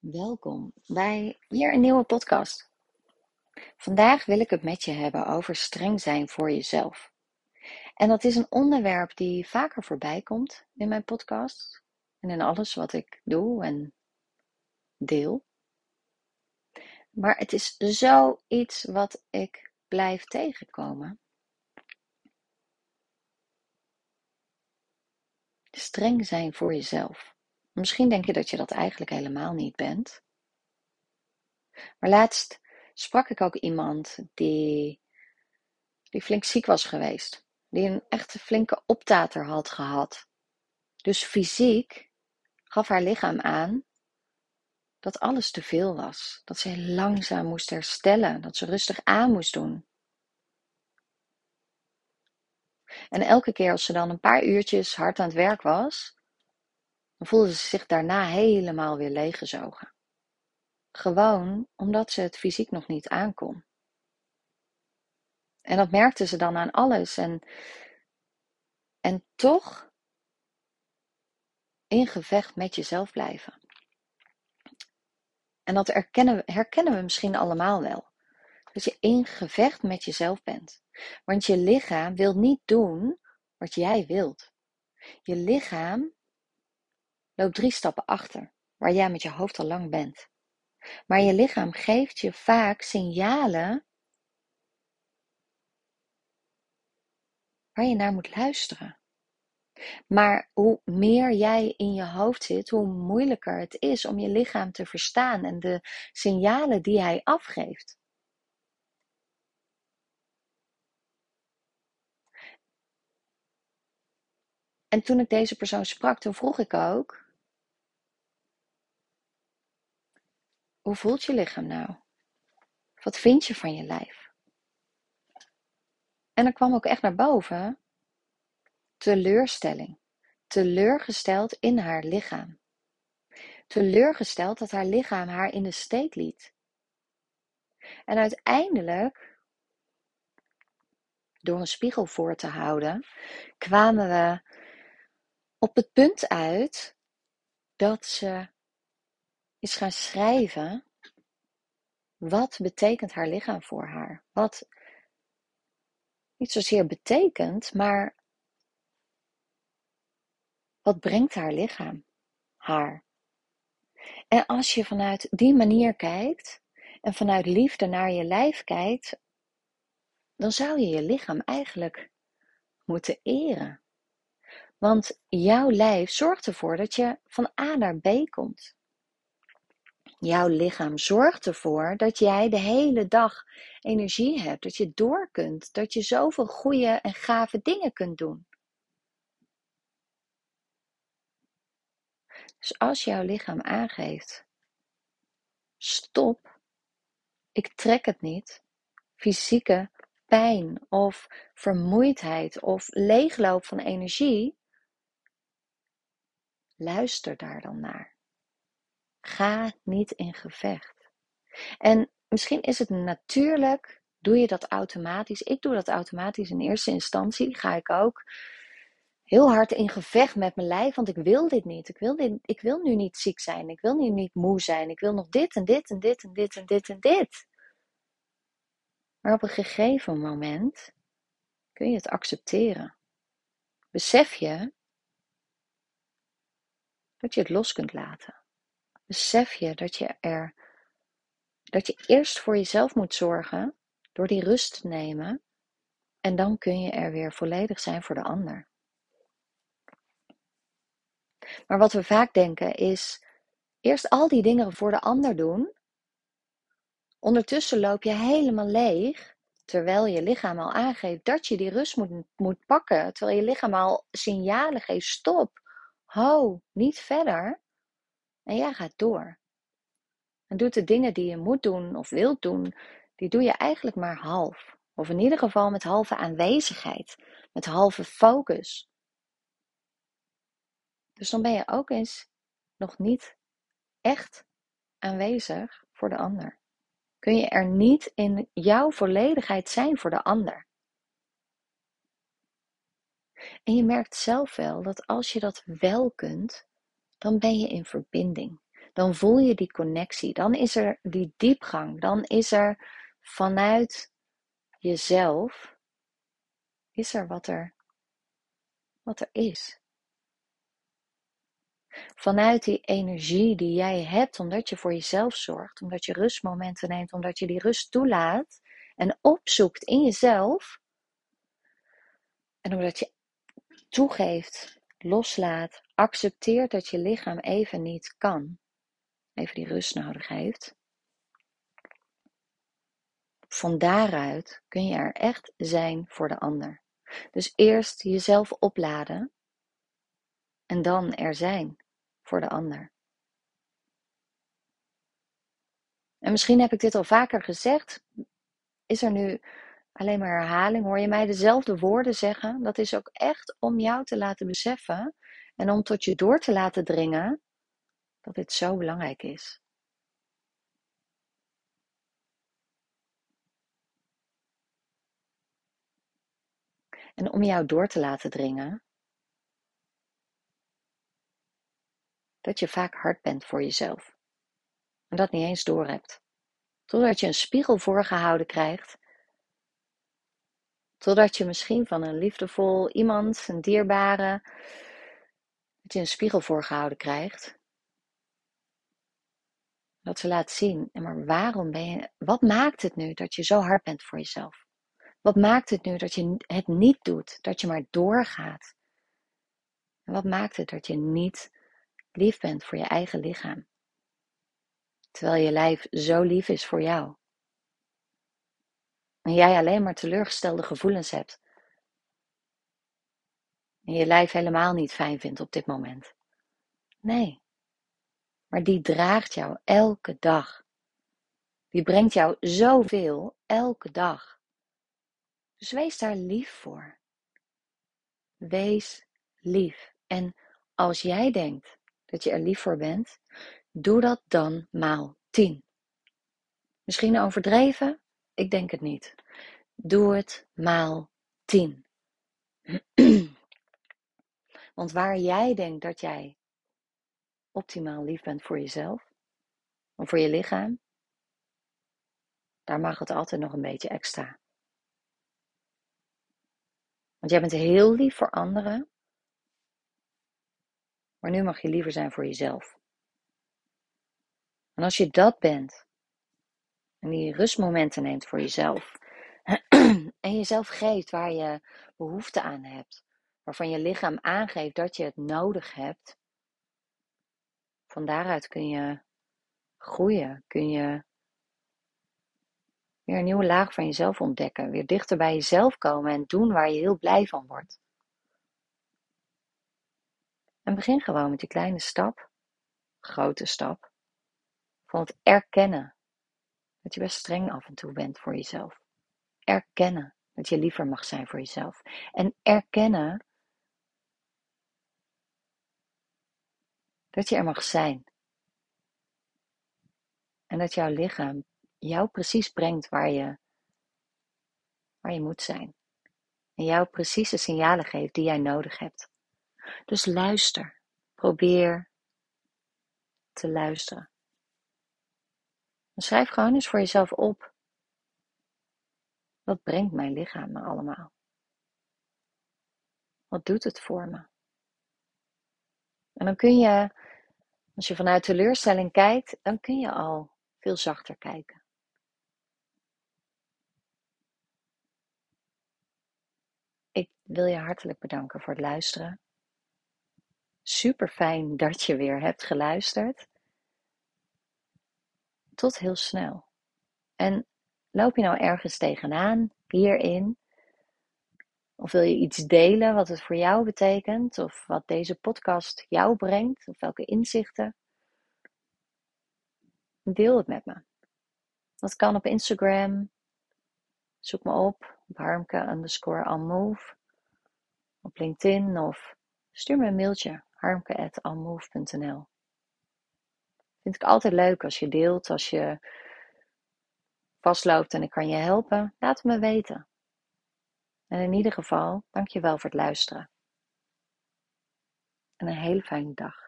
Welkom bij weer een nieuwe podcast. Vandaag wil ik het met je hebben over streng zijn voor jezelf. En dat is een onderwerp die vaker voorbij komt in mijn podcast en in alles wat ik doe en deel. Maar het is zoiets wat ik blijf tegenkomen. Streng zijn voor jezelf. Misschien denk je dat je dat eigenlijk helemaal niet bent. Maar laatst sprak ik ook iemand die, die flink ziek was geweest. Die een echte flinke optater had gehad. Dus fysiek gaf haar lichaam aan dat alles te veel was. Dat ze langzaam moest herstellen. Dat ze rustig aan moest doen. En elke keer als ze dan een paar uurtjes hard aan het werk was, dan voelde ze zich daarna helemaal weer leeggezogen. Gewoon omdat ze het fysiek nog niet aankon. En dat merkte ze dan aan alles. En, en toch in gevecht met jezelf blijven. En dat herkennen, herkennen we misschien allemaal wel. Dat je in gevecht met jezelf bent. Want je lichaam wil niet doen wat jij wilt. Je lichaam loopt drie stappen achter, waar jij met je hoofd al lang bent. Maar je lichaam geeft je vaak signalen waar je naar moet luisteren. Maar hoe meer jij in je hoofd zit, hoe moeilijker het is om je lichaam te verstaan en de signalen die hij afgeeft. En toen ik deze persoon sprak, toen vroeg ik ook: Hoe voelt je lichaam nou? Wat vind je van je lijf? En er kwam ook echt naar boven teleurstelling. Teleurgesteld in haar lichaam. Teleurgesteld dat haar lichaam haar in de steek liet. En uiteindelijk, door een spiegel voor te houden, kwamen we op het punt uit dat ze is gaan schrijven wat betekent haar lichaam voor haar. Wat niet zozeer betekent, maar wat brengt haar lichaam haar. En als je vanuit die manier kijkt en vanuit liefde naar je lijf kijkt, dan zou je je lichaam eigenlijk moeten eren. Want jouw lijf zorgt ervoor dat je van A naar B komt. Jouw lichaam zorgt ervoor dat jij de hele dag energie hebt, dat je door kunt, dat je zoveel goede en gave dingen kunt doen. Dus als jouw lichaam aangeeft, stop, ik trek het niet, fysieke pijn of vermoeidheid of leegloop van energie, luister daar dan naar. Ga niet in gevecht. En misschien is het natuurlijk, doe je dat automatisch. Ik doe dat automatisch in eerste instantie. Ga ik ook heel hard in gevecht met mijn lijf, want ik wil dit niet. Ik wil, dit, ik wil nu niet ziek zijn. Ik wil nu niet moe zijn. Ik wil nog dit en dit en dit en dit en dit en dit. Maar op een gegeven moment kun je het accepteren. Besef je dat je het los kunt laten besef je dat je er dat je eerst voor jezelf moet zorgen door die rust te nemen en dan kun je er weer volledig zijn voor de ander. Maar wat we vaak denken is eerst al die dingen voor de ander doen. Ondertussen loop je helemaal leeg, terwijl je lichaam al aangeeft dat je die rust moet, moet pakken, terwijl je lichaam al signalen geeft: stop, ho, niet verder. En jij gaat door. En doet de dingen die je moet doen of wilt doen, die doe je eigenlijk maar half. Of in ieder geval met halve aanwezigheid, met halve focus. Dus dan ben je ook eens nog niet echt aanwezig voor de ander. Kun je er niet in jouw volledigheid zijn voor de ander. En je merkt zelf wel dat als je dat wel kunt, dan ben je in verbinding. dan voel je die connectie. Dan is er die diepgang. Dan is er vanuit jezelf, is er wat er, wat er is. Vanuit die energie die jij hebt, omdat je voor jezelf zorgt, omdat je rustmomenten neemt, omdat je die rust toelaat en opzoekt in jezelf. En omdat je toegeeft, loslaat, accepteert dat je lichaam even niet kan, even die rust nodig heeft. Van daaruit kun je er echt zijn voor de ander. Dus eerst jezelf opladen en dan er zijn voor de ander. En misschien heb ik dit al vaker gezegd. Is er nu alleen maar herhaling? Hoor je mij dezelfde woorden zeggen? Dat is ook echt om jou te laten beseffen en om tot je door te laten dringen dat dit zo belangrijk is. En om jou door te laten dringen dat je vaak hard bent voor jezelf. En dat niet eens doorhebt. Totdat je een spiegel voorgehouden krijgt. Totdat je misschien van een liefdevol iemand, een dierbare, dat je een spiegel voorgehouden krijgt. Dat ze laat zien, maar waarom ben je, wat maakt het nu dat je zo hard bent voor jezelf? Wat maakt het nu dat je het niet doet, dat je maar doorgaat? En wat maakt het dat je niet lief bent voor je eigen lichaam? Terwijl je lijf zo lief is voor jou. En jij alleen maar teleurgestelde gevoelens hebt. En je lijf helemaal niet fijn vindt op dit moment. Nee. Maar die draagt jou elke dag. Die brengt jou zoveel elke dag. Dus wees daar lief voor. Wees lief. En als jij denkt dat je er lief voor bent, doe dat dan maal 10. Misschien overdreven? Ik denk het niet. Doe het maal 10. Want waar jij denkt dat jij optimaal lief bent voor jezelf, of voor je lichaam, daar mag het altijd nog een beetje extra. Want jij bent heel lief voor anderen. Maar nu mag je liever zijn voor jezelf. En als je dat bent, die rustmomenten neemt voor jezelf, en jezelf geeft waar je behoefte aan hebt, waarvan je lichaam aangeeft dat je het nodig hebt, van daaruit kun je groeien, kun je weer een nieuwe laag van jezelf ontdekken. Weer dichter bij jezelf komen en doen waar je heel blij van wordt. En begin gewoon met die kleine stap, grote stap, van het erkennen dat je best streng af en toe bent voor jezelf. Erkennen dat je liever mag zijn voor jezelf. En erkennen dat je er mag zijn. En dat jouw lichaam jou precies brengt waar je, waar je moet zijn. En jou precies de signalen geeft die jij nodig hebt. Dus luister. Probeer te luisteren. Schrijf gewoon eens voor jezelf op. Wat brengt mijn lichaam me allemaal? Wat doet het voor me? En dan kun je, als je vanuit teleurstelling kijkt, dan kun je al veel zachter kijken. Ik wil je hartelijk bedanken voor het luisteren. Super fijn dat je weer hebt geluisterd. Tot heel snel. En loop je nou ergens tegenaan hierin? Of wil je iets delen wat het voor jou betekent? Of wat deze podcast jou brengt? Of welke inzichten? Deel het met me. Dat kan op Instagram. Zoek me op op harmke underscore op LinkedIn of stuur me een mailtje harmke.almove.nl Vind ik altijd leuk als je deelt, als je vastloopt en ik kan je helpen. Laat het me weten. En in ieder geval, dank je wel voor het luisteren. En een hele fijne dag.